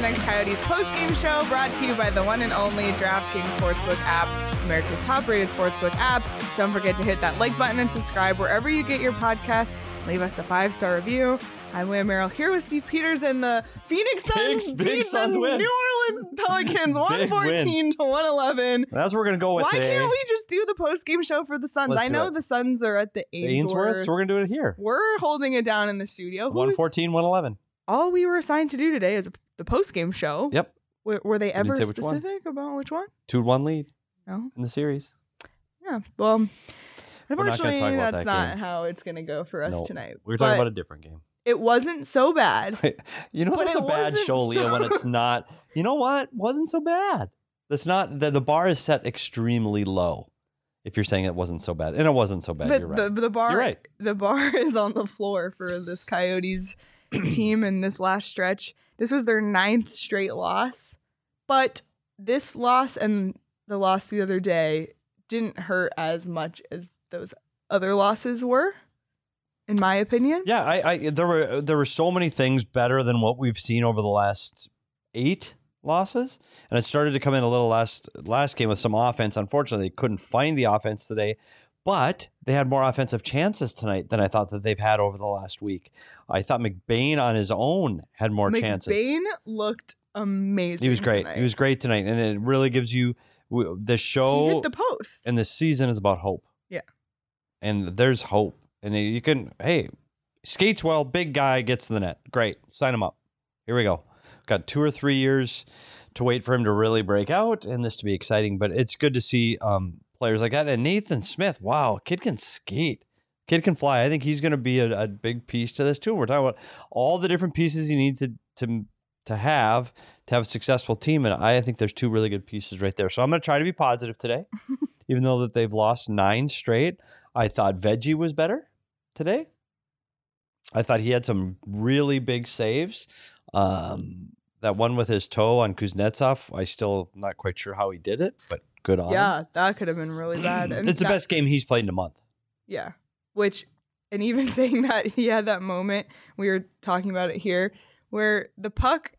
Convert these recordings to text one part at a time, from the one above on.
PHNX Coyotes post-game show brought to you by the one and only DraftKings Sportsbook app, America's top-rated sportsbook app. Don't forget to hit that like button and subscribe wherever you get your podcasts. Leave us a five-star review. I'm Leah Merrill here with Steve Peters and the Phoenix Suns Big- big beat Suns the win. New Orleans Pelicans 114 to 111. That's what we're gonna go with Why today. can't we just do the post-game show for the Suns? Let's I know the Suns are at the Ainsworth. Ainsworth, so we're gonna do it here. We're holding it down in the studio. Who 114, 111. all we were assigned to do today is the post game show. Yep. Were, were they ever one. specific about which one? 2 1 lead No. in the series. Yeah. Well, unfortunately, about that's that not game. how it's going to go for us No. tonight. We're talking But about a different game. It wasn't so bad. you know that's a bad show, Leah, when it's not. You know what? Wasn't so bad. That's not the, the bar is set extremely low. If you're saying it wasn't so bad, and it wasn't so bad, but you're right. the the bar You're right. the bar is on the floor for this Coyotes team in this last stretch. This was their ninth straight loss, but this loss and the loss the other day didn't hurt as much as those other losses were, in my opinion. Yeah, I, I there were there were so many things better than what we've seen over the last eight losses, and it started to come in a little last last game with some offense. Unfortunately, they couldn't find the offense today, but they had more offensive chances tonight than I thought that they've had over the last week. I thought McBain on his own had more chances. McBain looked amazing. He was great. tonight. He was great tonight, and it really gives you the show He hit the post. and the season is about hope. Yeah. And there's hope. And you can, hey, skates well, big guy gets to the net. Great. Sign him up. Here we go. Got two or three years to wait for him to really break out and this to be exciting. But it's good to see um, players like that. And Nathan Smith, wow, kid can skate. Kid can fly. I think he's going to be a, a big piece to this too. We're talking about all the different pieces he needs to to to have to have a successful team, and I think there's two really good pieces right there. So I'm going to try to be positive today, even though that they've lost nine straight. I thought Veggie was better today. I thought he had some really big saves. Um, that one with his toe on Kuznetsov, I still not quite sure how he did it, but good on him. Yeah, that could have been really bad. And It's the that- best game he's played in a month. Yeah. Which, and even saying that, he had that moment, we were talking about it here, where the puck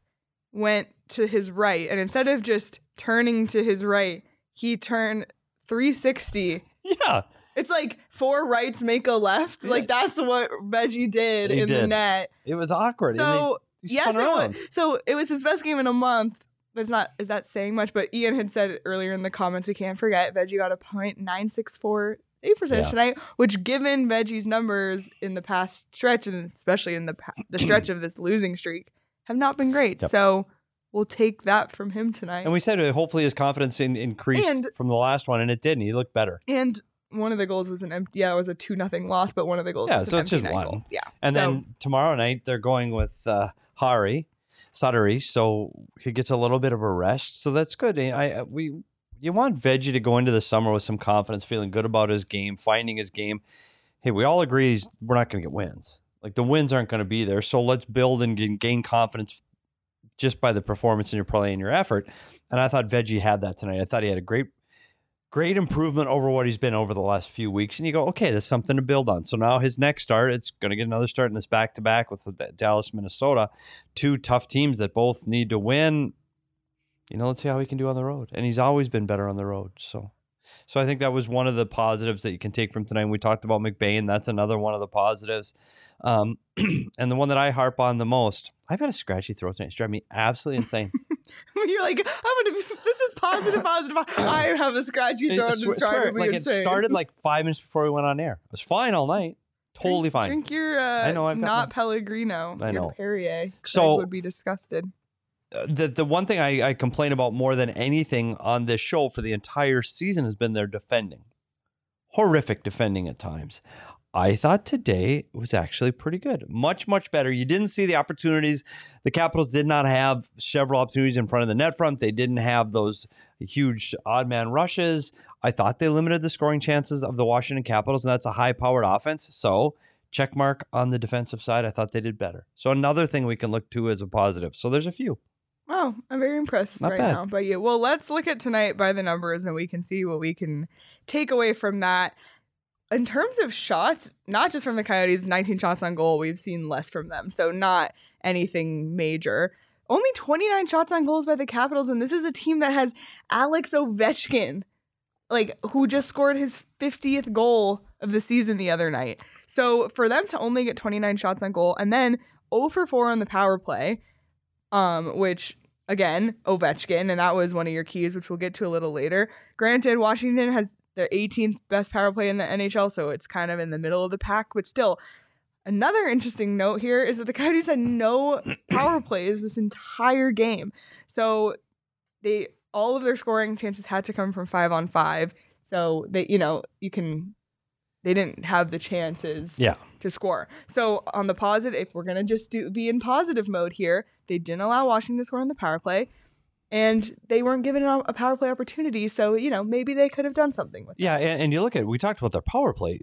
went to his right. And instead of just turning to his right, he turned 360. Yeah. It's like four rights make a left. Like that's what Veggie did He in the did. net. It was awkward. and they- So, he yes, spun it was. So it was his best game in a month. But it's not, is that saying much? But Ian had said earlier in the comments, we can't forget, Veggie got a .964 save percentage Yeah. tonight, which given Veggie's numbers in the past stretch, and especially in the pa- the stretch of this losing streak, have not been great. Yep. So we'll take that from him tonight. And we said uh, hopefully his confidence in, increased And- from the last one, and it did, and he looked better. And one of the goals was an empty, yeah, it was a 2 nothing loss, but one of the goals Yeah, so it's just one. goal. Yeah. And so, then tomorrow night they're going with uh, Harri, Säteri, so he gets a little bit of a rest. So that's good. Eh, I, I we you want Veggie to go into the summer with some confidence, feeling good about his game, finding his game. Hey, we all agree we're not going to get wins. Like the wins aren't going to be there. So let's build and gain confidence just by the performance in your play and your effort. And I thought Veggie had that tonight. I thought he had a great great improvement over what he's been over the last few weeks. And you go, okay, that's something to build on. So now his next start, it's going to get another start in this back to back with Dallas, Minnesota, two tough teams that both need to win. you know, let's see how he can do on the road. And he's always been better on the road. So, so I think that was one of the positives that you can take from tonight. We talked about McBain. That's another one of the positives. Um, and the one that I harp on the most, I've got a scratchy throat tonight. It's driving me absolutely insane. You're like, I'm gonna. This is positive, positive. I have a scratchy throat. I swear- swear, like it started like five minutes before we went on air. It was fine all night. Totally drink, fine. Drink your uh, I know, I've not one. Pellegrino. I your know. Perrier. So- would be disgusted. Uh, the the one thing I, I complain about more than anything on this show for the entire season has been their defending. Horrific defending at times. I thought today was actually pretty good. Much, much better. You didn't see the opportunities. The Capitals did not have several opportunities in front of the net front. They didn't have those huge odd man rushes. I thought they limited the scoring chances of the Washington Capitals, and that's a high powered offense. So, check mark on the defensive side. I thought they did better. So, another thing we can look to as a positive. So, there's a few. Wow, I'm very impressed Not right bad. now by you. Well, let's look at tonight by the numbers and we can see what we can take away from that. In terms of shots, not just from the Coyotes, 19 shots on goal, we've seen less from them. So, not anything major. Only 29 shots on goals by the Capitals, and this is a team that has Alex Ovechkin, like who just scored his 50th goal of the season the other night. So, for them to only get 29 shots on goal and then 0 for 4 on the power play, um, which again, Ovechkin, and that was one of your keys, which we'll get to a little later. Granted, Washington has their 18th best power play in the NHL, so it's kind of in the middle of the pack, but still. Another interesting note here is that the Coyotes had no power plays this entire game. So they all of their scoring chances had to come from 5 on 5. So they, you know, you can they didn't have the chances Yeah. to score. So on the positive, if we're gonna just do be in positive mode here, they didn't allow Washington to score on the power play, and they weren't given a power play opportunity. So you know maybe they could have done something with. It. Yeah, and, and you look at we talked about their power play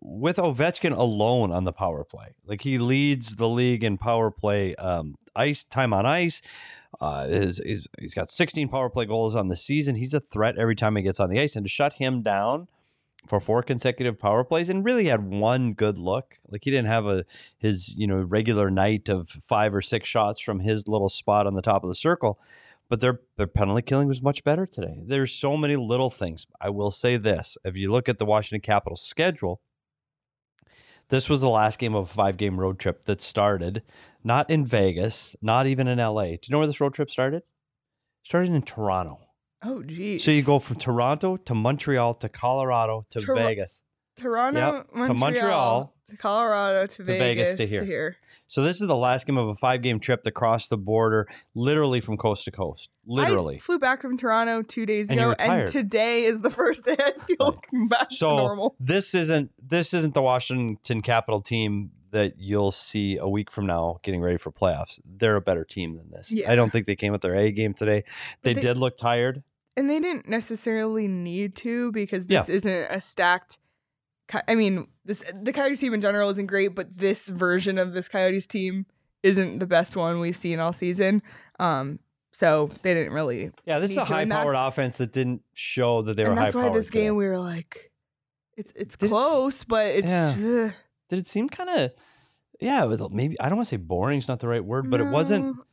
with Ovechkin alone on the power play. Like he leads the league in power play um, ice time on ice. Uh, is, is he's got 16 power play goals on the season. He's a threat every time he gets on the ice, and to shut him down for four consecutive power plays and really had one good look. Like he didn't have a his you know regular night of five or six shots from his little spot on the top of the circle but their their penalty killing was much better today. There's so many little things. I will say this: if you look at the Washington Capitals schedule, this was the last game of a five game road trip that started not in Vegas, not even in LA. Do you know where this road trip started? Started in Toronto. Oh geez. So you go from Toronto to Montreal to Colorado to Tor- Vegas. Toronto, Yep, to Montreal, Montreal, to Colorado, to, Vegas, Vegas, to here. So this is the last game of a five game trip to cross the border, literally from coast to coast. Literally. I flew back from Toronto two days And ago, and today is the first day I feel I'm back to so normal. this isn't this isn't the Washington Capital team that you'll see a week from now getting ready for playoffs. They're a better team than this. Yeah. I don't think they came with their A game today. They, they- did look tired. And they didn't necessarily need to because Yeah. this isn't a stacked. I mean, this the Coyotes team in general isn't great, but this version of this Coyotes team isn't the best one we've seen all season. Um, so they didn't really. Yeah, this is a high powered offense that didn't show that they were and that's why this game we were like, it's it's Did it- close, but it's ugh. Did it seem kind of yeah, maybe I don't want to say boring is not the right word, but it wasn't No.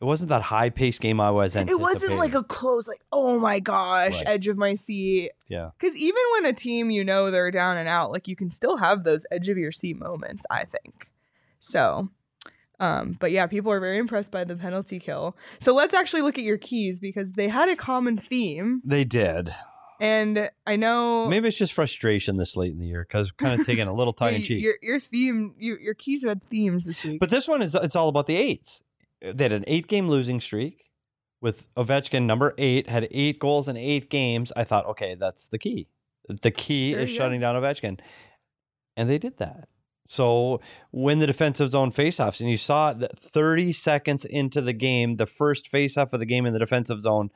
It wasn't that high paced game I was It wasn't like a close, like oh my gosh, Right. edge of my seat. yeah. Because even when a team you know they're down and out, like you can still have those edge of your seat moments, I think. So, um, but yeah, people are very impressed by the penalty kill. So let's actually look at your keys because they had a common theme. They did. And I know Maybe it's just frustration this late in the year because kind of taking a little tongue in cheek. your, your theme, your, your keys had themes this week. But this one is it's all about the eights. They had an eight game losing streak with Ovechkin number eight, had eight goals in eight games. I thought, okay, that's the key. The key Sure, is yeah. shutting down Ovechkin. And they did that. So when the defensive zone faceoffs, and you saw that 30 seconds into the game, the first faceoff of the game in the defensive zone,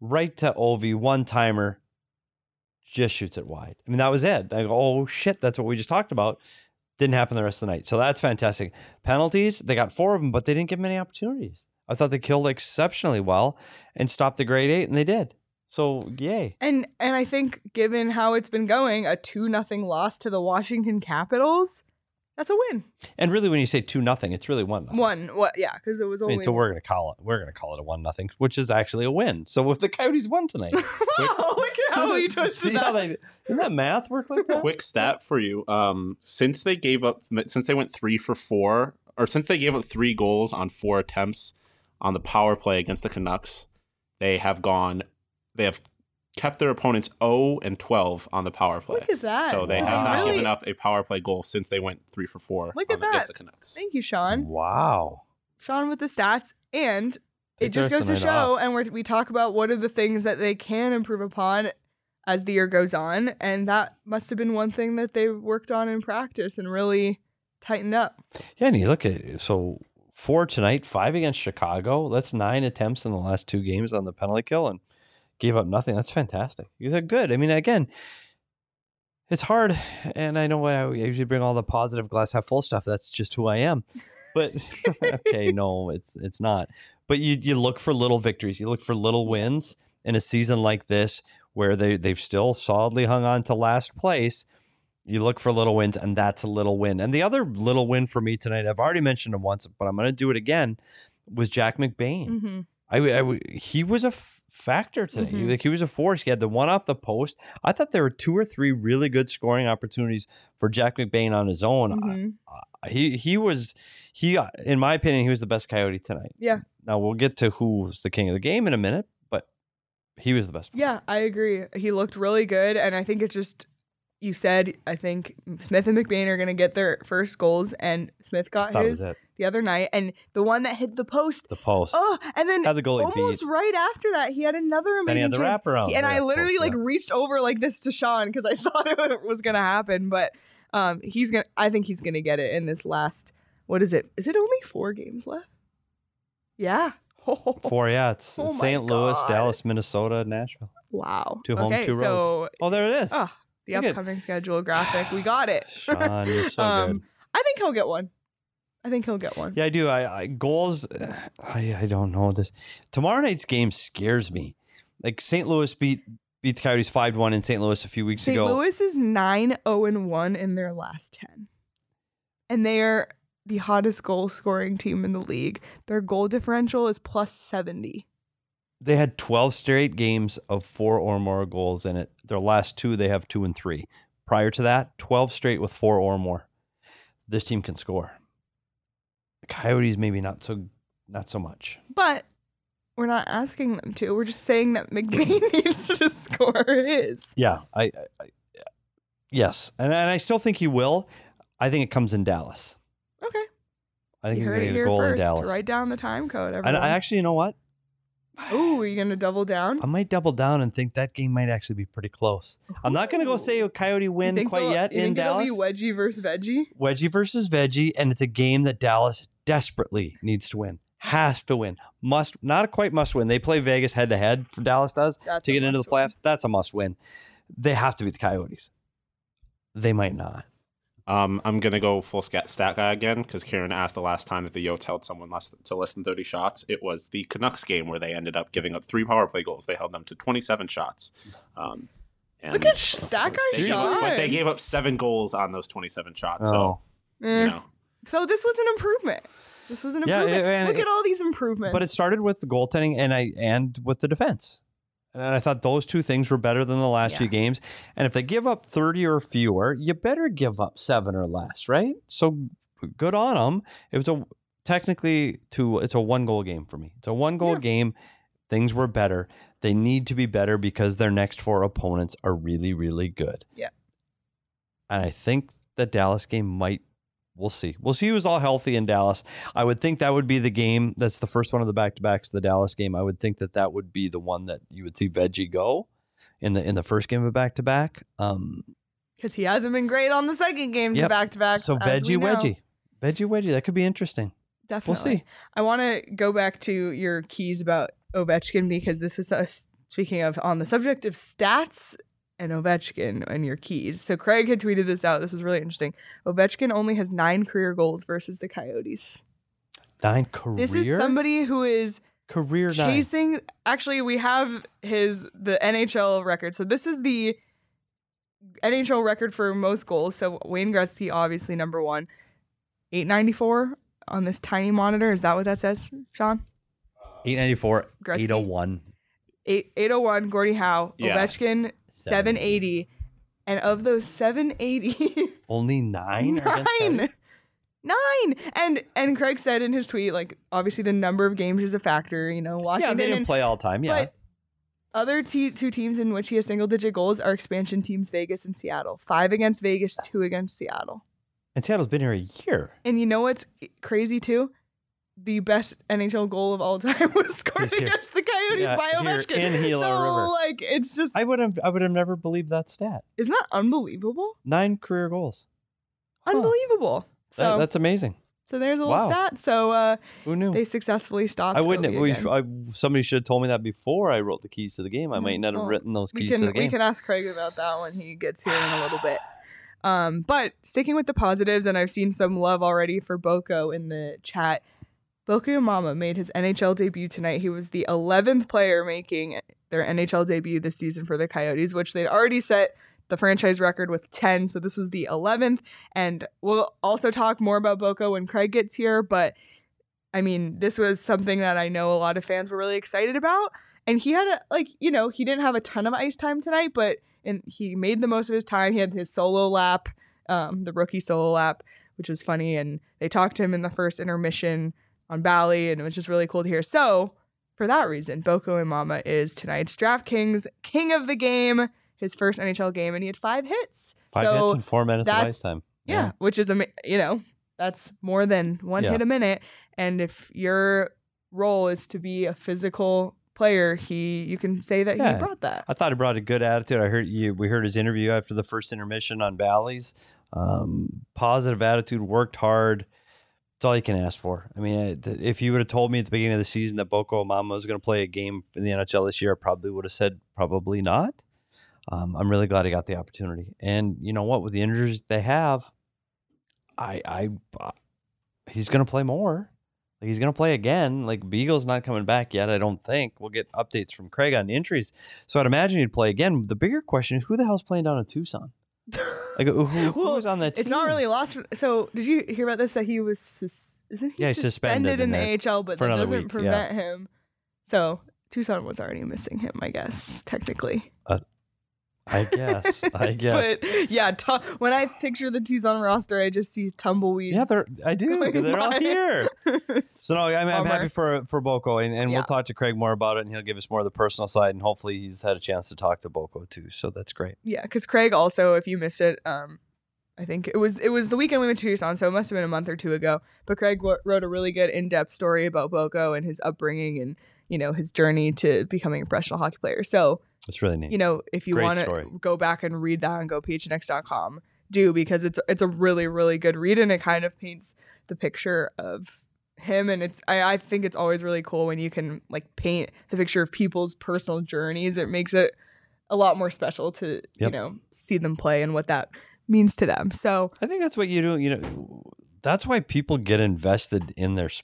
right to Ovi, one timer, just shoots it wide. I mean, that was it. I go, oh shit, that's what we just talked about. Didn't happen the rest of the night. So that's fantastic. Penalties, they got four of them, but they didn't give many opportunities. I thought they killed exceptionally well and stopped the grade eight, and they did. So yay. And and I think given how it's been going, a two nothing loss to the Washington Capitals, That's a win. And really, when you say two nothing, it's really one. nothing. One. What? Yeah, because it was I only. mean, so we're gonna call it we're gonna call it a one nothing, which is actually a win. So if the Coyotes won tonight, wow! Look at how you twisted See how that. they, doesn't that math work like that? Quick stat for you. Um, since they gave up, since they went three for four, or since they gave up three goals on four attempts on the power play against the Canucks, they have gone, they have kept their opponents 0 and 12 on the power play. Look at that. So they So have not really- given up a power play goal since they went three for four Look at the- against that. the Canucks. Thank you, Sean. Wow. Sean with the stats, and Take it just goes to rest of the night show, off. and we're, we talk about what are the things that they can improve upon as the year goes on, and that must have been one thing that they worked on in practice and really tightened up. Yeah, and you look at so four tonight, five against Chicago. That's nine attempts in the last two games on the penalty kill, and gave up nothing. That's fantastic. You said good. I mean, again, it's hard, and I know why I usually bring all the positive glass half full stuff. That's just who I am. But okay, no, it's it's not. But you you look for little victories. You look for little wins in a season like this where they they've still solidly hung on to last place. You look for little wins, and that's a little win. And the other little win for me tonight, I've already mentioned him once, but I'm going to do it again, was Jack McBain. Mm-hmm. I, I he was a f- factor today. Mhm. Like he was a force. He had the one off the post. I thought there were two or three really good scoring opportunities for Jack McBain on his own. Mhm. I- he he was he uh, in my opinion he was the best Coyote tonight. Yeah. Now we'll get to who's the king of the game in a minute, but he was the best. Yeah, I agree. He looked really good, and I think it just you said. I think Smith and McBain are going to get their first goals, and Smith got That his the other night, and the one that hit the post. The post. Oh, and then Had the goalie almost beat. right after that, he had another amazing Then he had the chance. wraparound. He- and I literally post, like yeah. reached over like this to Sean because I thought it was gonna happen, but um, he's gonna. I think he's gonna get it in this last. What is it? Is it only four games left? Yeah. Four, yeah. It's Oh St. Louis, Dallas, Minnesota, Nashville. Wow. Two home, okay, two so, roads. Oh, there it is. ah, the at- upcoming schedule graphic. We got it. Sean, you're so Um, good. I think he'll get one. I think he'll get one. Yeah, I do. I, I goals. I I don't know this. Tomorrow night's game scares me. Like St. Louis beat beat the Coyotes five one in St. Louis a few weeks St. ago. St. Louis is 9 0 and 1 in their last 10. And they are the hottest goal scoring team in the league. Their goal differential is plus 70. They had twelve straight games of four or more goals in it. Their last two, they have two and three. Prior to that, twelve straight with four or more. This team can score. The Coyotes maybe not so not so much. But we're not asking them to. We're just saying that McBain needs to score his. Yeah, I, I, I yes, and, and I still think he will. I think it comes in Dallas. Okay. I think You he's going to get a goal in first. Dallas. Write down the time code. And I actually, you know what? Ooh, are you going to double down? I might double down and think that game might actually be pretty close. I'm not going to go say a Coyote win quite yet in Dallas. It'll be wedgie versus veggie. Wedgie versus Veggie, and it's a game that Dallas desperately needs to win. Has to win. Must not quite must win. They play Vegas head to head. Dallas does That's to get into the must win. playoffs. That's a must win. They have to beat the Coyotes. They might not. Um, I'm gonna go full scat stat guy again because Karen asked the last time that the Yotes held someone less to less than 30 shots. It was the Canucks game where they ended up giving up three power play goals. They held them to 27 shots. Um, and Look at Stack they Guy gave up- but they gave up seven goals on those 27 shots. So Eh. you know, So this was an improvement. This was an Yeah, improvement. and Look it- at all these improvements. But it started with the goaltending and I and with the defense. And I thought those two things were better than the last few games. And if they give up 30 or fewer, you better give up seven or less, right? So good on them. It was a technically two it's a one goal game for me. It's a one goal Yeah. game. Things were better. They need to be better because their next four opponents are really, really good. Yeah. And I think the Dallas game might we'll see. We'll see who's all healthy in Dallas. I would think that would be the game. That's the first one of the back to backs. The Dallas game. I would think that that would be the one that you would see Veggie go in the in the first game of back to back. Um, because he hasn't been great on the second game Yep. back to back. so Veggie Wedgie, Veggie Wedgie. That could be interesting. Definitely. We'll see. I want to go back to your keys about Ovechkin because this is us speaking of on the subject of stats and Ovechkin and your keys. So Craig had tweeted this out. This was really interesting. Ovechkin only has nine career goals versus the Coyotes. Nine career. This is somebody who is career nine. chasing actually we have his the NHL record. So this is the NHL record for most goals. So Wayne Gretzky obviously number 1. 894 on this tiny monitor. Is that what that says, Sean? 894, Gretzky? 801. Eight, 801, Gordie Howe, Yeah. Ovechkin, 780. And of those 780, Only nine? are against nine. Coyotes? Nine. And and Craig said in his tweet, like, obviously the number of games is a factor, you know, Yeah, Washington. they didn't and- play all time. Yeah. But other te- two teams in which he has single digit goals are expansion teams Vegas and Seattle. Five against Vegas, two against Seattle. and Seattle's been here a year. And you know what's crazy too? The best NHL goal of all time was scored against the Coyotes Yeah, by Ovechkin. in Gila so, River. like, it's just I would have I would have never believed that stat. isn't that unbelievable? Nine career goals. Huh. Unbelievable. That- So that's amazing. so there's a little wow. stat. So uh, Who knew? they successfully stopped. I wouldn't. Have, we. I, somebody should have told me that before I wrote the keys to the game. I might not have Well, written those keys can to the game. we can ask Craig about that when he gets here in a little bit. Um, but sticking with the positives, and I've seen some love already for Boko in the chat. Boko Imama made his NHL debut tonight. He was the 11th player making their NHL debut this season for the Coyotes, which they'd already set the franchise record with 10. So this was the 11th. And we'll also talk more about Boko when Craig gets here. But I mean, this was something that I know a lot of fans were really excited about. And he had a, like, you know, he didn't have a ton of ice time tonight, but and he made the most of his time. He had his solo lap, um, the rookie solo lap, which was funny. And they talked to him in the first intermission on Bally, and it was just really cool to hear. So, for that reason, Boko Imama is tonight's DraftKings king of the game, his first NHL game, and he had five hits. Five so, hits in four minutes of ice time. yeah, which is you know that's more than one Yeah. hit a minute. And if your role is to be a physical player, he you can say that Yeah. he brought that. I thought he brought a good attitude. I heard you. We heard his interview after the first intermission on Bally's. Um, positive attitude. Worked hard. That's all you can ask for. I mean, if you would have told me at the beginning of the season that Boko Imama was going to play a game in the NHL this year, I probably would have said probably not. Um, I'm really glad he got the opportunity. And you know what? With the injuries they have, I, I, uh, he's going to play more. Like he's going to play again. Like Beagle's not coming back yet. I don't think we'll get updates from Craig on injuries. So I'd imagine he'd play again. The bigger question is who the hell's playing down in Tucson? Like who, who, Well, was on that team? It's not really lost. So did you hear about this? That he was sus- isn't he Yeah, suspended, suspended in in the AHL, but that doesn't week, prevent him. So Tucson was already missing him, I guess technically. Uh, I guess. I guess. But yeah, tu- when I picture the Tucson roster, I just see tumbleweeds. yeah, they're. I do they're all here. So no, I'm, I'm happy for for Boko, and, and Yeah. we'll talk to Craig more about it, and he'll give us more of the personal side, and hopefully he's had a chance to talk to Boko too. So that's great. Yeah, because Craig also, if you missed it, um, I think it was it was the weekend we went to Tucson, so it must have been a month or two ago. But Craig w- wrote a really good in depth story about Boko and his upbringing and you know his journey to becoming a professional hockey player. So It's really neat. you know if you want to go back and read that and go phnx.com, do because it's it's a really really good read and it kind of paints the picture of him and it's I, I think it's always really cool when you can like paint the picture of people's personal journeys it makes it a lot more special to you know see them play and what that means to them so I think that's what you do. You know, that's why people get invested in their s-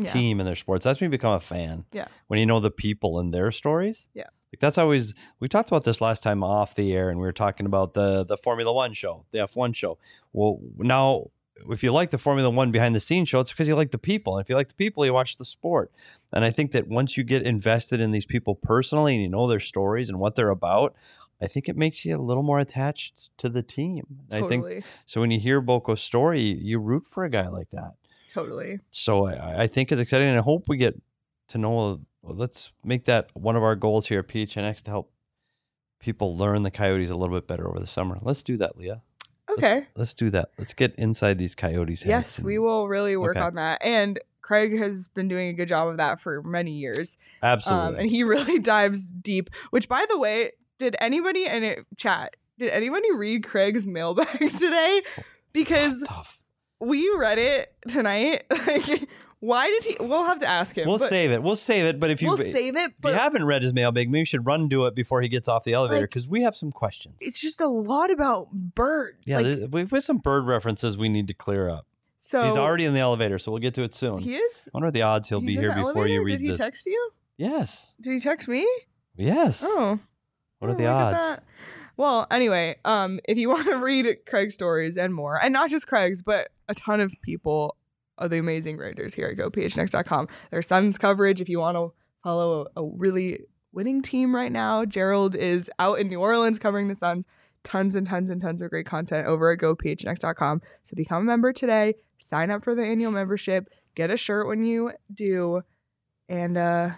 yeah team and their sports. That's when you become a fan. Yeah. When you know the people and their stories. Yeah. Like that's always we talked about this last time off the air, and we were talking about the the Formula One show, the F one show. Well, now if you like the Formula One behind the scenes show, it's because you like the people, and if you like the people, you watch the sport. And I think that once you get invested in these people personally, and you know their stories and what they're about. I think it makes you a little more attached to the team. I think so. When you hear Boko's story, you root for a guy like that totally so I, I think it's exciting, and I hope we get to know. well, Let's make that one of our goals here at PHNX to help people learn the Coyotes a little bit better over the summer. Let's do that, Leah. Let's- okay Let's, do that. Let's get inside these Coyotes' heads. yes we will really work Okay. on that and craig has been doing a good job of that for many years Absolutely. Um, and he really dives deep. Which, by the way, did anybody in it chat? Did anybody read Craig's mailbag today? Because we read it tonight. Like, why did he? We'll have to ask him. We'll but save it. We'll save it. But if you we'll save it. But you haven't read his mailbag, maybe you should run do it before he gets off the elevator Like, because we have some questions. it's just a lot about bird. yeah, Like, we have some bird references we need to clear up. so He's already in the elevator, so we'll get to it soon. He is. I wonder the odds he'll be here before you read Did he the. text you? yes. Did he text me? Yes. Oh. What are Oh, the odds? Well, anyway, um, if you want to read Craig's stories and more, and not just Craig's, but a ton of people are the amazing writers here at gophnx.com. Their Suns coverage if you want to follow a, a really winning team right now. Gerald is out in New Orleans covering the Suns. Tons and tons and tons of great content over at gophnx.com. So become a member today. Sign up for the annual membership. Get a shirt when you do. And uh,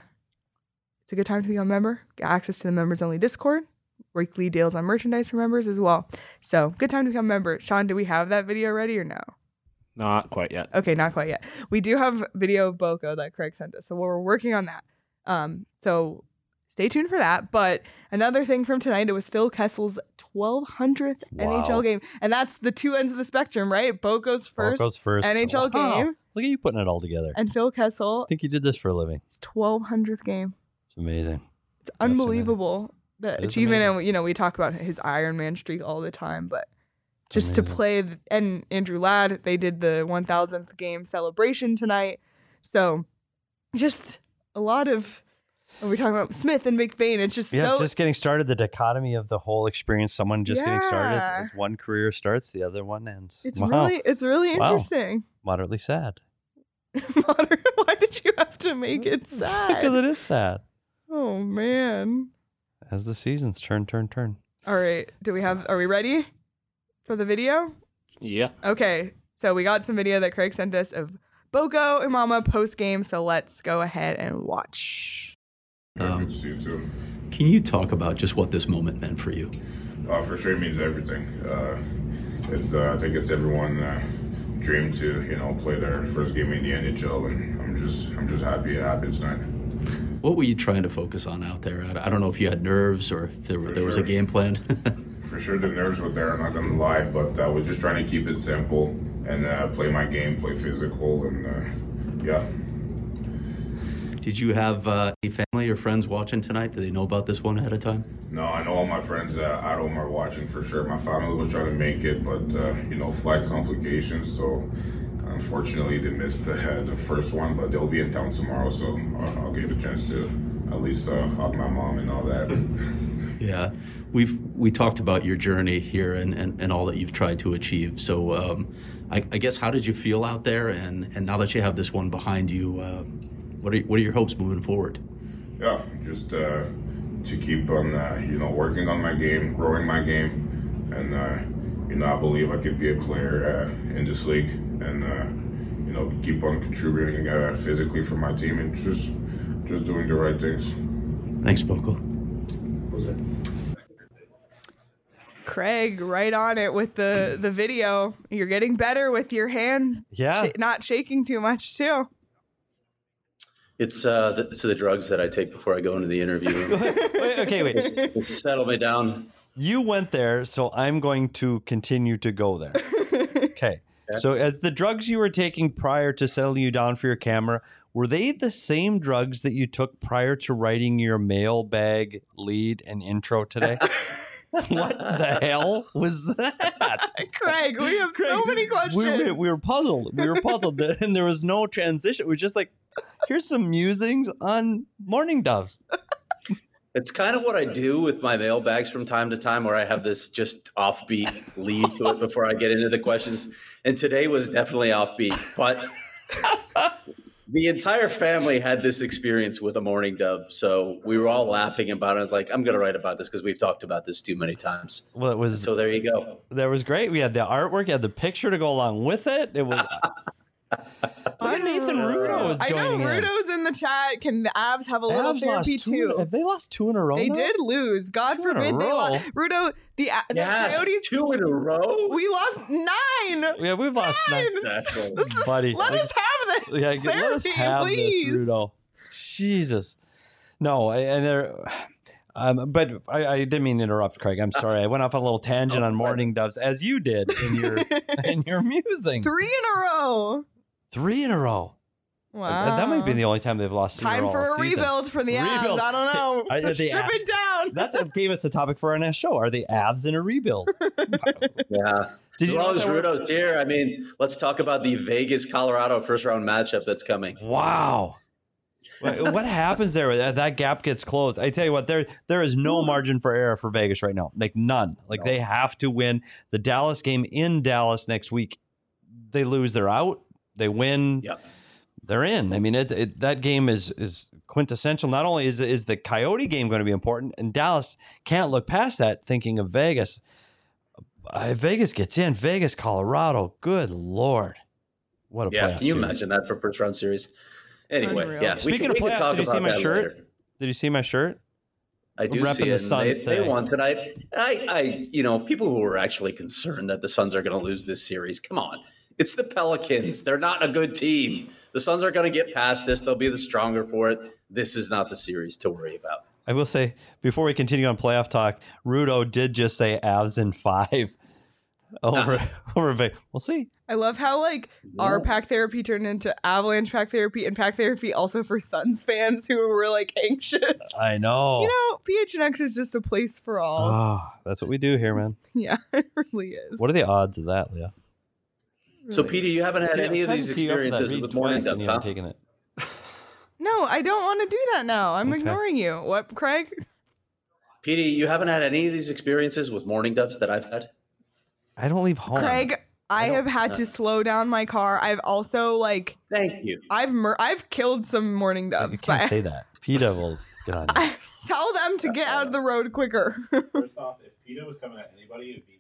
it's a good time to become a member. Get access to the members only Discord, weekly deals on merchandise for members as well. So good time to become a member. Sean, do we have that video ready or no? Not quite yet. Okay, not quite yet. We do have video of Boko that Craig sent us, so we're working on that. Um, so stay tuned for that. But another thing from tonight, it was Phil Kessel's 1200th Wow. NHL game, and that's the two ends of the spectrum, right? Boko's first, Boko's first NHL Wow. game, Look at you putting it all together. and Phil Kessel I think you did this for a living. his 1200th game. It's amazing. It's amazing. unbelievable the It is achievement, amazing. and you know we talk about his Iron Man streak all the time, but just to play and Andrew Ladd, they did the 1000th game celebration tonight, so just a lot of. When we're talking about Smith and McBain, it's just Yeah, so just getting started. The dichotomy of the whole experience. Someone just getting started. Yeah. As one career starts, the other one ends. it's wow. really it's really Wow. interesting. moderately sad. Modern- Why did you have to make it sad? because it is sad. oh man! As the seasons turn, turn, turn. All right, do we have? Are we ready for the video? Yeah. Okay, so we got some video that Craig sent us of Boko Imama post game. So let's go ahead and watch. Um, see you too. can you talk about just what this moment meant for you? Uh, for sure, it means everything. Uh, it's uh, I think it's everyone uh, dream to you know play their first game in the NHL, and I'm just I'm just happy it happened tonight. What were you trying to focus on out there? I I don't know if you had nerves or if there, For there was a game plan. For sure, the nerves were there. I'm not gonna lie, but I was just trying to keep it simple and uh, play my game, play physical, and uh, yeah. Did you have uh, any family or friends watching tonight? Did they know about this one ahead of time? No, I know all my friends uh, at home are watching for sure. My family was trying to make it, but uh, you know, flight complications. So unfortunately, they missed the, the first one. But they'll be in town tomorrow, so I'll, I'll get a chance to at least uh, hug my mom and all that. Yeah, we've we talked about your journey here and, and, and all that you've tried to achieve. So, um, I, I guess how did you feel out there? And, and now that you have this one behind you, uh, what are what are your hopes moving forward? yeah, just uh, to keep on, uh, you know, working on my game, growing my game, and uh, you know, I believe I could be a player uh, in this league, and uh, you know, keep on contributing uh, physically for my team, and just just doing the right things. Thanks, Boko. Craig, right on it with the the video. You're getting better with your hand, Yeah. sh- not shaking too much too. It's uh, the, it's the drugs that I take before I go into the interview. Wait, okay, wait. to settle me down. You went there, so I'm going to continue to go there. Okay. So, as the drugs you were taking prior to settling you down for your camera, were they the same drugs that you took prior to writing your mailbag lead and intro today? what the hell was that? Craig, we have so many questions. We, we, we were puzzled. We were puzzled, and there was no transition. We're just like, here's some musings on mourning doves. It's kind of what I do with my mailbags from time to time, where I have this just offbeat lead to it before I get into the questions. And today was definitely offbeat, but the entire family had this experience with a mourning dove. So we were all laughing about it. I was like, I'm going to write about this because we've talked about this too many times. Well, it was So there you go. that was great. We had the artwork, you had the picture to go along with it. It was. Look at Nathan Rudo is I know joining in. Rudo's in the chat. Can the Avs have a little Avs therapy lost two- too? Have they lost two in a row? They now? did lose. God Two in a forbid they row. lost. Rudo, the, the Yes, Coyotes. two in a row. We lost nine. Yeah, we've lost nine. Exactly. This is, Buddy, let like- us have this. Yeah, get- let us therapy, have please. this, Rudo. Jesus. No, I- and there. Um, but I, I didn't mean to interrupt, Craig. I'm sorry. I went off on a little tangent Oh, on mourning doves, as you did in your in your musing. Three in a row. Three in a row. Wow. That might be the only time they've lost two in a time row for all a season. rebuild for the Rebuild. Avs. I don't know. I- the Strip Av- it down. That's what gave us a topic for our next show. Are the Avs in a rebuild? Yeah. Did as you long know as Rudo's here, I mean, let's talk about the Vegas Colorado first round matchup that's coming. Wow. what what happens there? That that gap gets closed. I tell you what, there there is no hmm. margin for error for Vegas right now. Like none. Like they have to win the Dallas game in Dallas next week. they lose, they're out. They win, Yep. they're in. I mean, it, it, that game is is quintessential. Not only is is the Coyote game going to be important, and Dallas can't look past that. Thinking of Vegas, uh, Vegas gets in. Vegas, Colorado. Good lord, what a Yeah, can you series. imagine that for first round series? Anyway, Unreal. yeah. we Speaking can, of we can playoffs, talk did you see about my that shirt? later. Did you see my shirt? I do repping see the it. and Suns they, they today. won tonight. I, I, you know, people who are actually concerned that the Suns are going to lose this series. Come on, it's the Pelicans. They're not a good team. The Suns are going to get past this. They'll be the stronger for it. This is not the series to worry about. I will say before we continue on playoff talk, Rudo did just say Avs in five over over Vegas. We'll see. I love how like our pack therapy turned into avalanche pack therapy and pack therapy also for Suns fans who were like anxious. I know. You know, PHNX is just a place for all. Oh, that's what we do here, man. yeah, it really is. What are the odds of that, Leah? So, Petey, you haven't had See, any I'm of these to tee you up for that experiences with mourning twice and dubs, you huh? haven't it. No, I don't want to do that now. I'm Okay. ignoring you. What, Craig? Petey, you haven't had any of these experiences with mourning dubs that I've had. I don't leave home. Craig, I, have had to slow down my car. I've also like Thank you. I've mur- I've killed some mourning you doves. can't but say that. PETA will get on you. Tell them to get out of the road quicker. First off, if PETA was coming at anybody, it'd be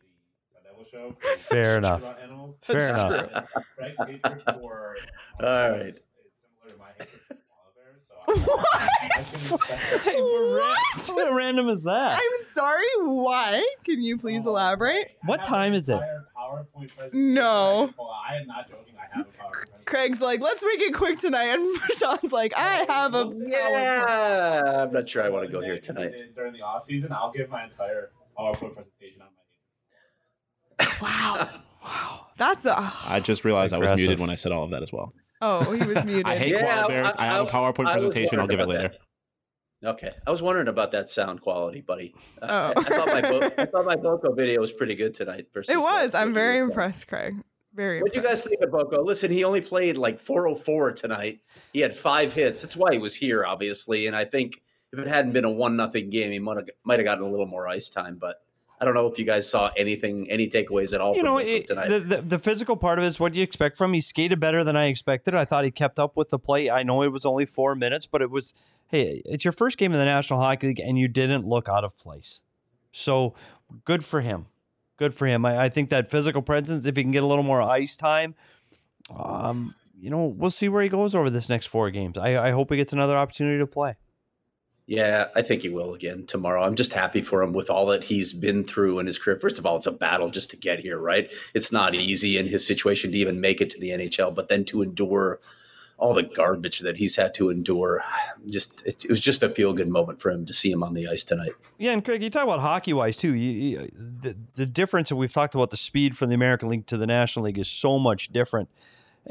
the Devil Show. Fair enough. About animals. Fair enough. Craig's hatred for All right. is similar to my hatred for koala bears. So I, I can respect Hey, we're What? How random is that? I'm sorry. Why? Can you please oh, elaborate? What I have time is it? entire PowerPoint presentation No. I can pull out. I am not joking. I have a PowerPoint. Craig's like, let's make it quick tonight, and Sean's like, I have a Yeah, I'm not sure I want to go here tonight. During the off season, I'll give my entire PowerPoint presentation on my Wow, wow, that's a ah. I just realized I was muted when I said all of that as well. oh, he was muted. I hate Yeah, koala bears. I, I- have a PowerPoint I presentation. I'll give it about later. Okay, I was wondering about that sound quality, buddy. I- Oh. I, I thought my Bo- I thought my Boko video was pretty good tonight. Versus It was. what- I'm what very you thought. impressed, Craig. Very. What do you guys think of Boko? Listen, he only played like 404 tonight. He had five hits. That's why he was here, obviously. And I think if it hadn't been a one nothing game, he might have gotten a little more ice time. But I don't know if you guys saw anything, any takeaways at all you from know, it, tonight. the, the the physical part of it is what do you expect from him? He skated better than I expected. I thought he kept up with the play. I know it was only four minutes, but it was hey, it's your first game in the National Hockey League, and you didn't look out of place. So good for him. Good for him. I, I think that physical presence, if he can get a little more ice time, um, you know, we'll see where he goes over this next four games. I, I hope he gets another opportunity to play. Yeah, I think he will again tomorrow. I'm just happy for him with all that he's been through in his career. First of all, it's a battle just to get here, right? It's not easy in his situation to even make it to the NHL, but then to endure all the garbage that he's had to endure, just it, it was just a feel good moment for him to see him on the ice tonight. Yeah, and Craig, you talk about hockey wise too. You, you, the the difference, and we've talked about the speed from the American League to the National League is so much different.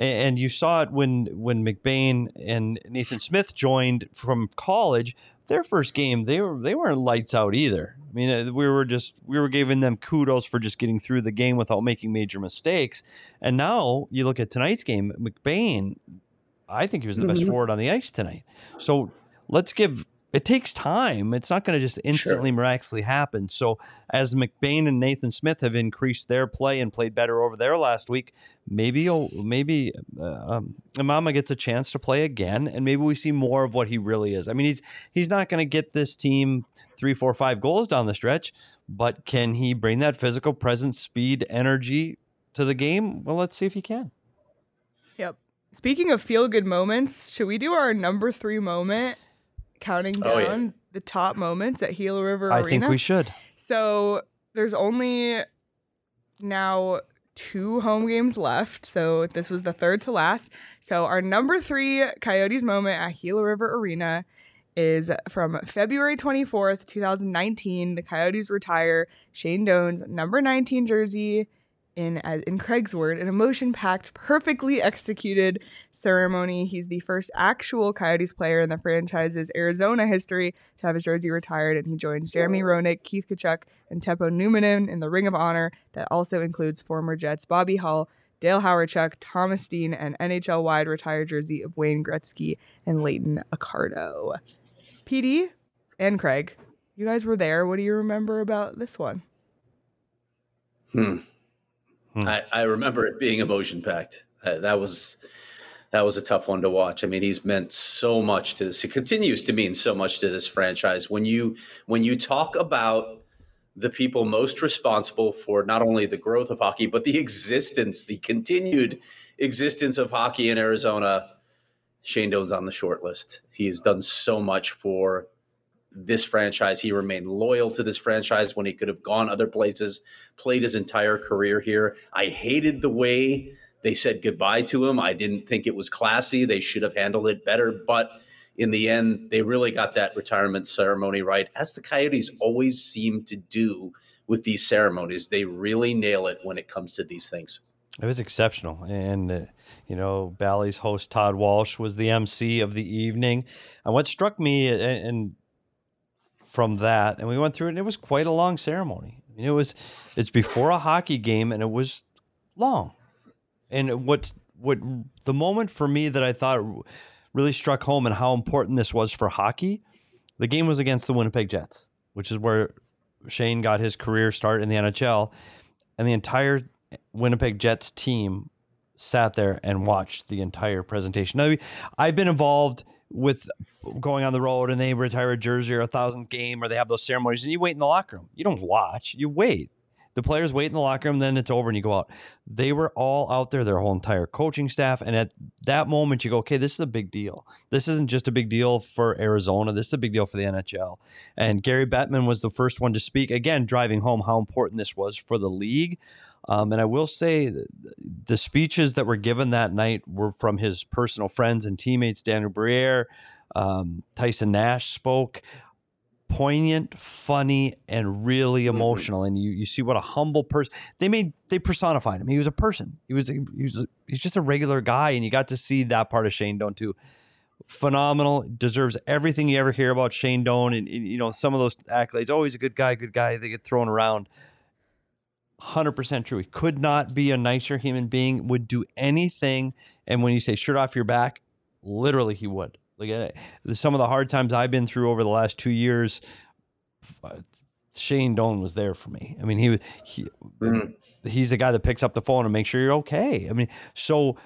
And you saw it when when McBain and Nathan Smith joined from college. Their first game, they were they weren't lights out either. I mean, uh, we were just we were giving them kudos for just getting through the game without making major mistakes. And now you look at tonight's game, McBain. I think he was the best Mhm. forward on the ice tonight. So let's give. It takes time. It's not going to just instantly miraculously happen. So as McBain and Nathan Smith have increased their play and played better over there last week, maybe maybe uh, um, Imama gets a chance to play again, and maybe we see more of what he really is. I mean, he's he's not going to get this team three, four, five goals down the stretch, but can he bring that physical presence, speed, energy to the game? Well, let's see if he can. Yep. Speaking of feel good moments, should we do our number three moment? Counting down Oh, yeah. the top moments at Gila River I Arena. think we should. So there's only now two home games left. So this was the third to last. So our number three Coyotes moment at Gila River Arena is from February 24th, 2019. The Coyotes retire Shane Doan's number 19 jersey in as in Craig's word, an emotion-packed, perfectly executed ceremony. He's the first actual Coyotes player in the franchise's Arizona history to have his jersey retired, and he joins Jeremy Roenick, Keith Tkachuk, and Teppo Numminen in the Ring of Honor. That also includes former Jets Bobby Hull, Dale Hawerchuk, Thomas Steen, and NHL-wide retired jersey of Wayne Gretzky and Leighton Accardo. Petey and Craig, you guys were there. What do you remember about this one? Hmm. I, I remember it being emotion packed. Uh, that was that was a tough one to watch. I mean, he's meant so much to this. He continues to mean so much to this franchise. When you when you talk about the people most responsible for not only the growth of hockey but the existence, the continued existence of hockey in Arizona, Shane Doan's on the short list. He has done so much for this franchise. He remained loyal to this franchise when he could have gone other places, played his entire career here. I hated the way they said goodbye to him. I didn't think it was classy. They should have handled it better. But in the end, they really got that retirement ceremony right, as the Coyotes always seem to do with these ceremonies. They really nail it when it comes to these things. It was exceptional. And, uh, you know, Bally's host Todd Walsh was the MC of the evening. And what struck me, and, and from that, and we went through it, and it was quite a long ceremony. I mean, it was, it's before a hockey game, and it was long. And what, what the moment for me that I thought really struck home and how important this was for hockey, the game was against the Winnipeg Jets, which is where Shane got his career start in the NHL. And the entire Winnipeg Jets team sat there and watched the entire presentation. Now, I've been involved with going on the road and they retire a jersey or a thousandth game or they have those ceremonies and you wait in the locker room. You don't watch, you wait. The players wait in the locker room, then it's over and you go out. They were all out there, their whole entire coaching staff. And at that moment, you go, okay, this is a big deal. This isn't just a big deal for Arizona. This is a big deal for the NHL. And Gary Bettman was the first one to speak, again, driving home how important this was for the league. Um, and I will say the speeches that were given that night were from his personal friends and teammates. Daniel Briere, um, Tyson Nash spoke. Poignant, funny, and really emotional. And you you see what a humble person they made. They personified him. He was a person. He was he was he's just a regular guy, and you got to see that part of Shane Doan too phenomenal. Deserves everything you ever hear about Shane Doan, and, and, you know some of those accolades. Always a good guy, good guy. They get thrown around. 100% true. He could not be a nicer human being, would do anything. And when you say shirt off your back, literally he would. Look at it. some of the hard times I've been through over the last two years, uh, Shane Doan was there for me. I mean, he was he, mm-hmm. he's the guy that picks up the phone and makes sure you're okay. I mean, so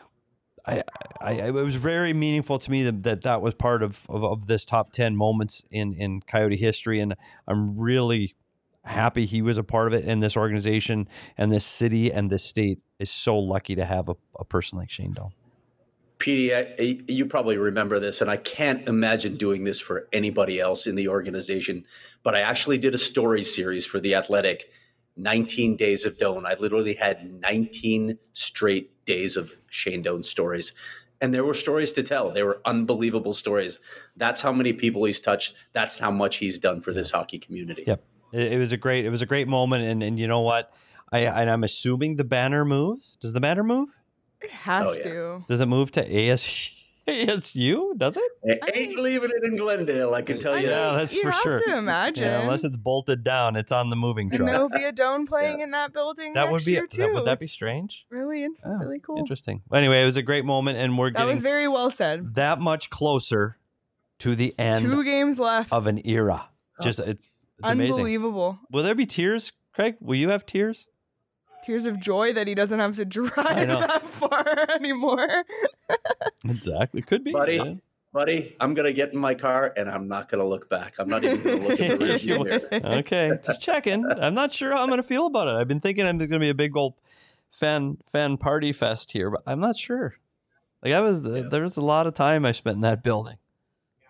I, I, it was very meaningful to me that that, that was part of, of, of this top 10 moments in, in Coyote history. And I'm really happy he was a part of it. And this organization and this city and this state is so lucky to have a, a person like Shane Doan. Petey, I, you probably remember this, and I can't imagine doing this for anybody else in the organization. But I actually did a story series for The Athletic 19 Days of Doan. I literally had 19 straight days of Shane Doan stories. And there were stories to tell. They were unbelievable stories. That's how many people he's touched. That's how much he's done for this hockey community. Yep. It, it was a great it was a great moment and and you know what? I and I'm assuming the banner moves. Does the banner move? It has oh, yeah. to. Does it move to AS ASU? Does it? It ain't leaving it in Glendale. I can tell you. Yeah, that's you for have sure. To imagine, yeah, unless it's bolted down, it's on the moving truck. And there will be a Doan playing yeah. in that building. That would be. Year too, that, would that be strange? Really, oh, really cool. Interesting. Anyway, it was a great moment, and we're that getting was very well said. That much closer to the end. Two games left of an era. Oh. Just it's, it's unbelievable. Amazing. Will there be tears, Craig? Will you have tears? tears of joy that he doesn't have to drive that far anymore. exactly. Could be. Buddy, yeah. buddy, I'm going to get in my car and I'm not going to look back. I'm not even going to look at the rearview mirror. okay. Just checking. I'm not sure how I'm going to feel about it. I've been thinking I'm going to be a big old fan fan party fest here, but I'm not sure. Like I was, yeah. there was a lot of time I spent in that building.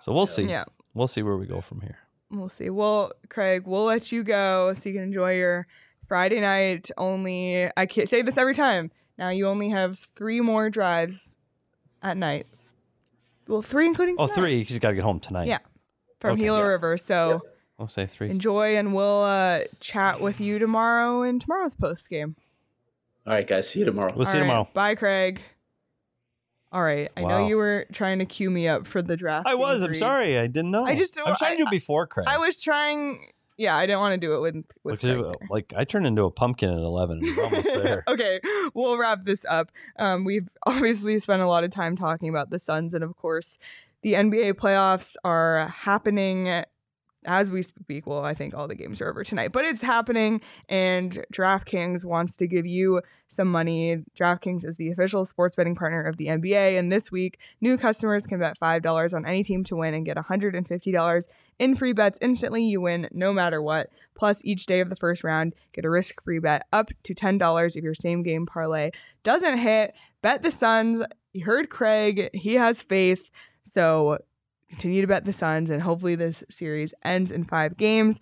So we'll see. Yeah. We'll see where we go from here. We'll see. Well, Craig, we'll let you go so you can enjoy your Friday night only. I can't say this every time. Now you only have three more drives at night. Well, three including. Oh, tonight. three because you got to get home tonight. Yeah, from Okay. Gila Yeah. River. So I'll say three. enjoy, and we'll uh, chat with you tomorrow in tomorrow's post game. All right, guys. See you tomorrow. We'll see you tomorrow. Bye, Craig. All right. I know you were trying to cue me up for the draft. I was. I'm sorry. I didn't know. I just- I was trying to do it before Craig. I was trying. Yeah, I didn't want to do it with with Craig like I turned into a pumpkin at 11. and We're almost there. okay, we'll wrap this up. Um, we've obviously spent a lot of time talking about the Suns, and of course, the NBA playoffs are happening as we speak, well, I think all the games are over tonight, but it's happening. And DraftKings wants to give you some money. DraftKings is the official sports betting partner of the NBA. And this week, new customers can bet $5 on any team to win and get $150 in free bets instantly. You win no matter what. Plus, each day of the first round, get a risk free bet up to $10 if your same game parlay doesn't hit. Bet the Suns. You heard Craig, he has faith. So continue to bet the Suns, and hopefully this series ends in five games.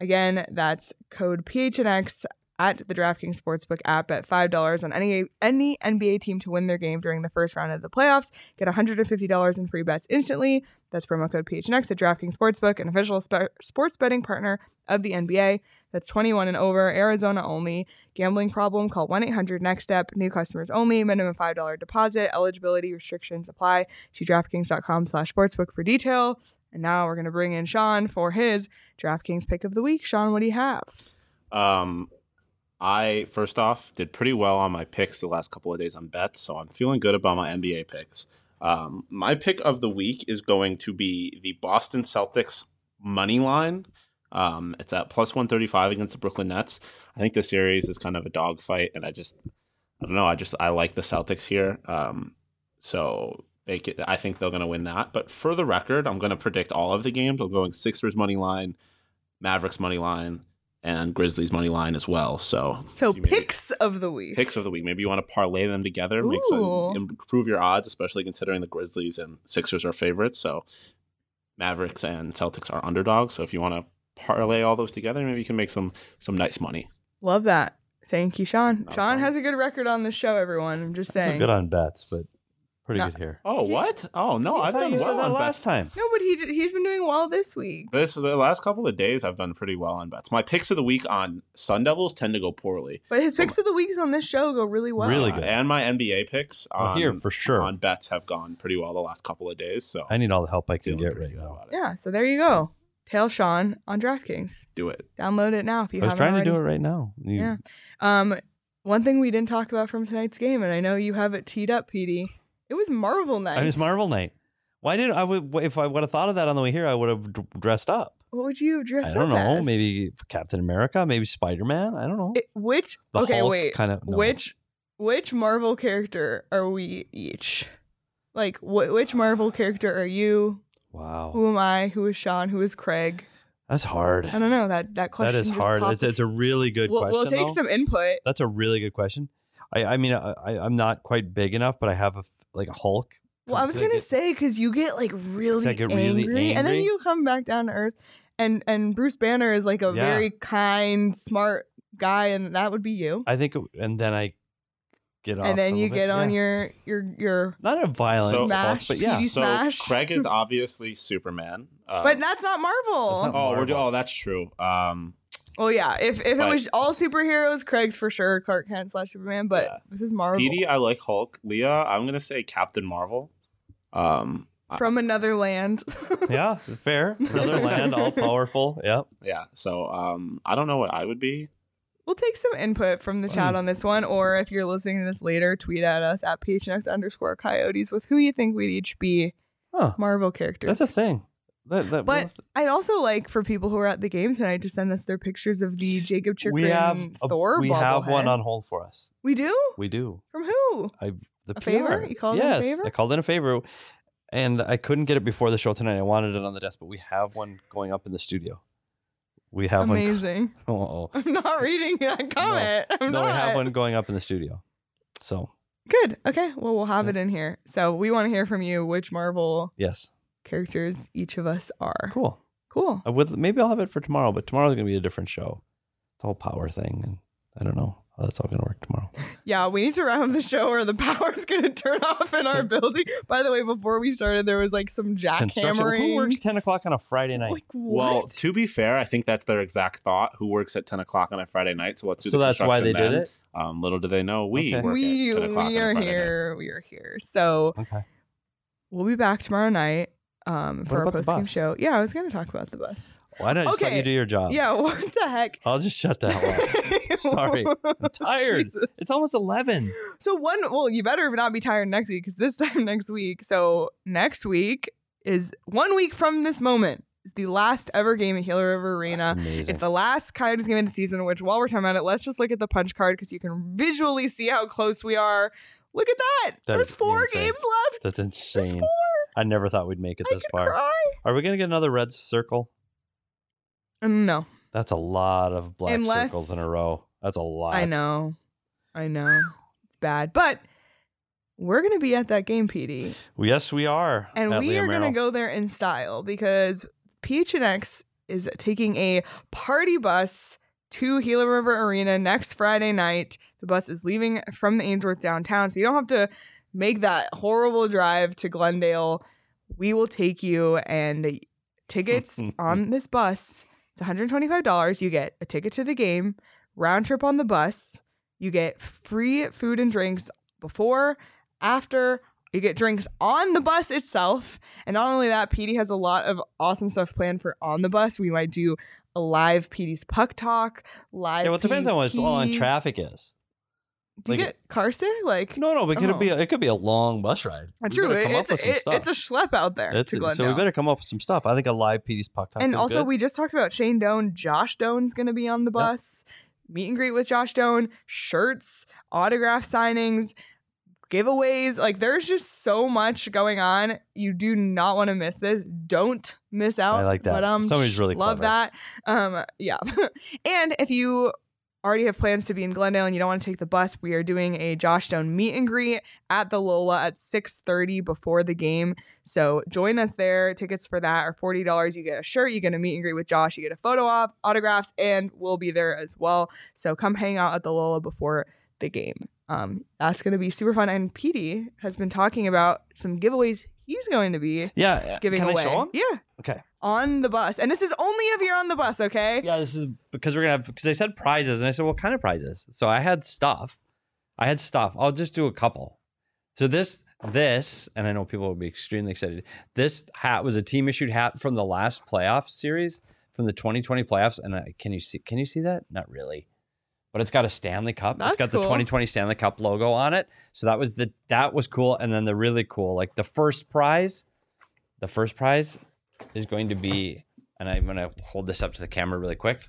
Again, that's code PHNX at the DraftKings Sportsbook app at $5 on any any NBA team to win their game during the first round of the playoffs. Get $150 in free bets instantly. That's promo code PHNX at DraftKings Sportsbook, an official sp- sports betting partner of the NBA. That's 21 and over, Arizona only. Gambling problem? Call 1-800-NEXT-STEP. New customers only. Minimum $5 deposit. Eligibility restrictions apply. See DraftKings.com slash sportsbook for detail. And now we're going to bring in Sean for his DraftKings pick of the week. Sean, what do you have? Um, I first off did pretty well on my picks the last couple of days on bets, so I'm feeling good about my NBA picks. Um, my pick of the week is going to be the Boston Celtics money line. Um, it's at plus 135 against the Brooklyn Nets. I think the series is kind of a dogfight, and I just, I don't know. I just I like the Celtics here. Um, so they could, I think they're going to win that. But for the record, I'm going to predict all of the games. I'm going Sixers money line, Mavericks money line, and Grizzlies money line as well. So So picks of the week. picks of the week. Maybe you want to parlay them together, make some, improve your odds, especially considering the Grizzlies and Sixers are favorites. So Mavericks and Celtics are underdogs. So if you want to parlay all those together, maybe you can make some some nice money. Love that. Thank you, Sean. Sean has a good record on this show, everyone. I'm just So saying. good on bets, but pretty No. good here. Oh, what? Oh no, I I've thought done you said well that on last bets. time. No, but he did, he's been doing well this week. This the last couple of days, I've done pretty well on bets. My picks of the week on Sun Devils tend to go poorly. But his picks of the weeks on this show go really well. Really Uh, good. and my NBA picks on, here, for sure. on bets have gone pretty well the last couple of days. So I need all the help I can feeling get right now. about it. Yeah, so there you go. Tail Sean on DraftKings. Do it. Download it now if you have it. I was haven't trying already. to do it right now. You- Yeah. Um, one thing we didn't talk about from tonight's game, and I know you have it teed up, PD. It was Marvel night. It was Marvel night. Why didn't I would if I would have thought of that on the way here, I would have d- dressed up. What would you dress I don't up know, as? maybe Captain America, maybe Spider Man. I don't know. It- which The okay, Hulk wait. kind of- no. Which which Marvel character are we each? Like wh- which Marvel character are you? Wow, Who am I? Who is Sean? Who is Craig? that's hard. I don't know. That that question That is hard. It's, it's a really good we'll, question. we'll take though. some input. That's a really good question. I, I mean, I, I'm not quite big enough, but I have a like a Hulk. Well, I was gonna get- say because you get like really, get really angry, and then you come back down to earth, and and Bruce Banner is like a Yeah. very kind, smart guy, and that would be you. I think, and then I get off. and then you little get on Yeah. your your your. not a violent So- Smash, but yeah. So Smash. Craig is obviously Superman. Uh, But that's not Marvel. That's not oh, we're Marvel. oh, that's true. Um, well, yeah. If if it was all superheroes, Craig's for sure Clark Kent slash Superman. But Yeah. this is Marvel PD, I like Hulk. Leah, I'm gonna say Captain Marvel. Um, I- from another land. yeah, fair. Another land, all powerful. Yep. yeah. So um, I don't know what I would be. We'll take some input from the Mm. chat on this one, or if you're listening to this later, tweet at us at PHNX underscore coyotes with who you think we'd each be Huh. Marvel characters. That's a thing. That, that, But I'd also like for people who are at the game tonight to send us their pictures of the Jakob Chychrun we have a, Thor we have one on hold for us. We do? We do. From who? I the A favor? You called in a yes, favor? I called in a favor, and I couldn't get it before the show tonight. I wanted it on the desk, but we have one going up in the studio. We have Amazing. one. Oh, I'm not reading that comment. I'm no, not. we have one going up in the studio. So Good. Okay. Well, we'll have it in here. So we want to hear from you which Marvel yes, characters each of us are. cool. Cool. Uh, I would maybe I'll have it for tomorrow, but tomorrow's gonna be a different show. The whole power thing, and I don't know how that's all gonna work tomorrow. Yeah, we need to wrap up the show or the power's going to turn off in our building. By the way, before we started, there was like some Construction. jackhammering. Who works ten o'clock on a Friday night? Like, Well, to be fair, I think that's their exact thought. Who works at 10 o'clock on a Friday night? So let's do so the that's why they construction did it. Um, little do they know, we Okay. work we at 10 o'clock we on a are Friday night. here. We are here. So Okay. we'll be back tomorrow night um, for our about post game show. Yeah, I was going to talk about the bus. Why don't just let you do your job? Yeah, what the heck? I'll just shut the hell up. Sorry. I'm tired. Jesus. It's almost eleven. So one, well, you better not be tired next week because this time next week. So next week is one week from this moment. is the last ever game at Gila River Arena. It's the last Coyotes game of the season, which while we're talking about it, let's just look at the punch card because you can visually see how close we are. Look at that. That There's four insane. games left. That's insane. four. I never thought we'd make it I this far. cry. Are we gonna get another red circle? Mm, no. That's a lot of black Unless- circles in a row. That's a lot. I know. I know. It's bad. But we're going to be at that game, PD. Well, yes, we are. And we are going to go there in style because PHNX is taking a party bus to Gila River Arena next Friday night. The bus is leaving from the Ainsworth downtown, so you don't have to make that horrible drive to Glendale. We will take you and tickets on this bus. It's $125. You get a ticket to the game, round trip on the bus. You get free food and drinks before, after. You get drinks on the bus itself. And not only that, PD has a lot of awesome stuff planned for on the bus. We might do a live PD's Puck Talk, live. Yeah, well, it depends on what PD's long traffic is. Do you get car sick? Like No, no, but could Oh. be a, it could be a long bus ride. Uh, True, it- it's with it- it's a schlep out there It's- to so we better come up with some stuff. I think a live PD's puck talk. and also, good. we just talked about Shane Doan. Josh Doan's going to be on the bus. Meet and greet with Josh Doan, shirts, autograph signings, giveaways. Like, there's just so much going on. You do not want to miss this. Don't miss out. I like that. But um, Somebody's really love clever. that. Um, yeah. and if you already have plans to be in Glendale and you don't want to take the bus, we are doing a Josh Doan meet and greet at the Lola at 6:30 before the game. So join us there. Tickets for that are $40. You get a shirt, you get a meet and greet with Josh, you get a photo op, autographs, and we'll be there as well. So come hang out at the Lola before the game. Um, that's gonna be super fun. And Petey has been talking about some giveaways he's going to be yeah. giving can away. I show 'em? Yeah. Okay. On the bus. And this is only if you're on the bus, okay? Yeah, this is because we're gonna have because they said prizes, and I said, what kind of prizes? So I had stuff. I had stuff. I'll just do a couple. So this this, and I know people will be extremely excited. This hat was a team issued hat from the last playoff series, from the 2020 playoffs. And I, can you see? Can you see that? Not really. But it's got a Stanley Cup. That's it's got the 2020 Stanley Cup logo on it. So that was the that was cool. And then the really cool, like the first prize, the first prize is going to be, and I'm gonna hold this up to the camera really quick.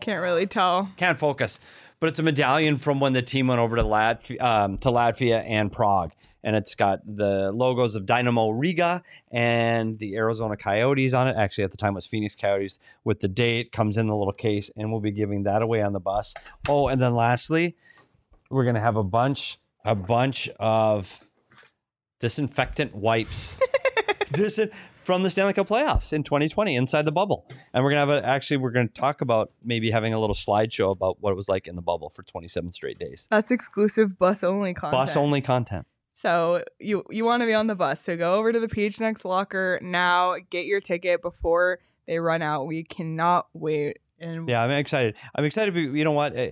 Can't really tell. Can't focus, but it's a medallion from when the team went over to Latvia, um, to Latvia and Prague, and it's got the logos of Dynamo Riga and the Arizona Coyotes on it. Actually, at the time it was Phoenix Coyotes. With the date comes in the little case, and we'll be giving that away on the bus. Oh, and then lastly, we're gonna have a bunch, a bunch of disinfectant wipes. Disin- from the Stanley Cup playoffs in 2020 inside the bubble. And we're going to have a, actually, we're going to talk about maybe having a little slideshow about what it was like in the bubble for 27 straight days. That's exclusive bus only content. Bus only content. So you you want to be on the bus. So go over to the PHNX locker now, get your ticket before they run out. We cannot wait. And Yeah, I'm excited. I'm excited. You know what? Eh,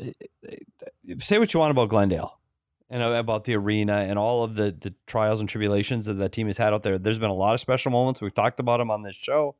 eh, eh, Say what you want about Glendale and uh, about the arena and all of the, the trials and tribulations that the team has had out there. There's been a lot of special moments. We've talked about them on this show.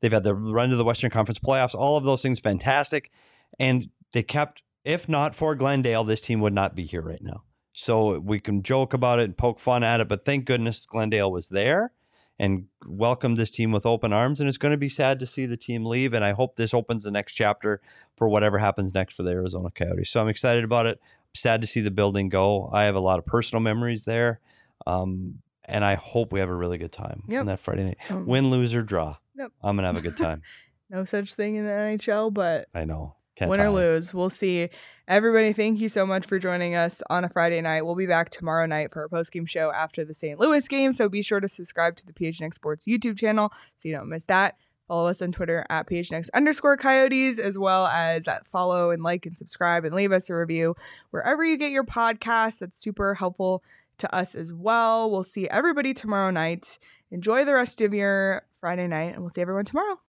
They've had the run to the Western Conference playoffs. All of those things fantastic. And they kept, if not for Glendale, this team would not be here right now. So we can joke about it and poke fun at it, but thank goodness Glendale was there and welcomed this team with open arms. And it's going to be sad to see the team leave. And I hope this opens the next chapter for whatever happens next for the Arizona Coyotes. So I'm excited about it. Sad to see the building go. I have a lot of personal memories there. Um, and I hope we have a really good time Yep. on that Friday night. Um, Win, lose, or draw. Yep. I'm going to have a good time. no such thing in the NHL, but I know. Can't win or lose, we'll see. Everybody, thank you so much for joining us on a Friday night. We'll be back tomorrow night for a post game show after the St. Louis game. So be sure to subscribe to the PHNX Sports YouTube channel so you don't miss that. Follow us on Twitter at PHNX underscore coyotes, as well as follow and like and subscribe and leave us a review wherever you get your podcast. That's super helpful to us as well. We'll see everybody tomorrow night. Enjoy the rest of your Friday night, and we'll see everyone tomorrow.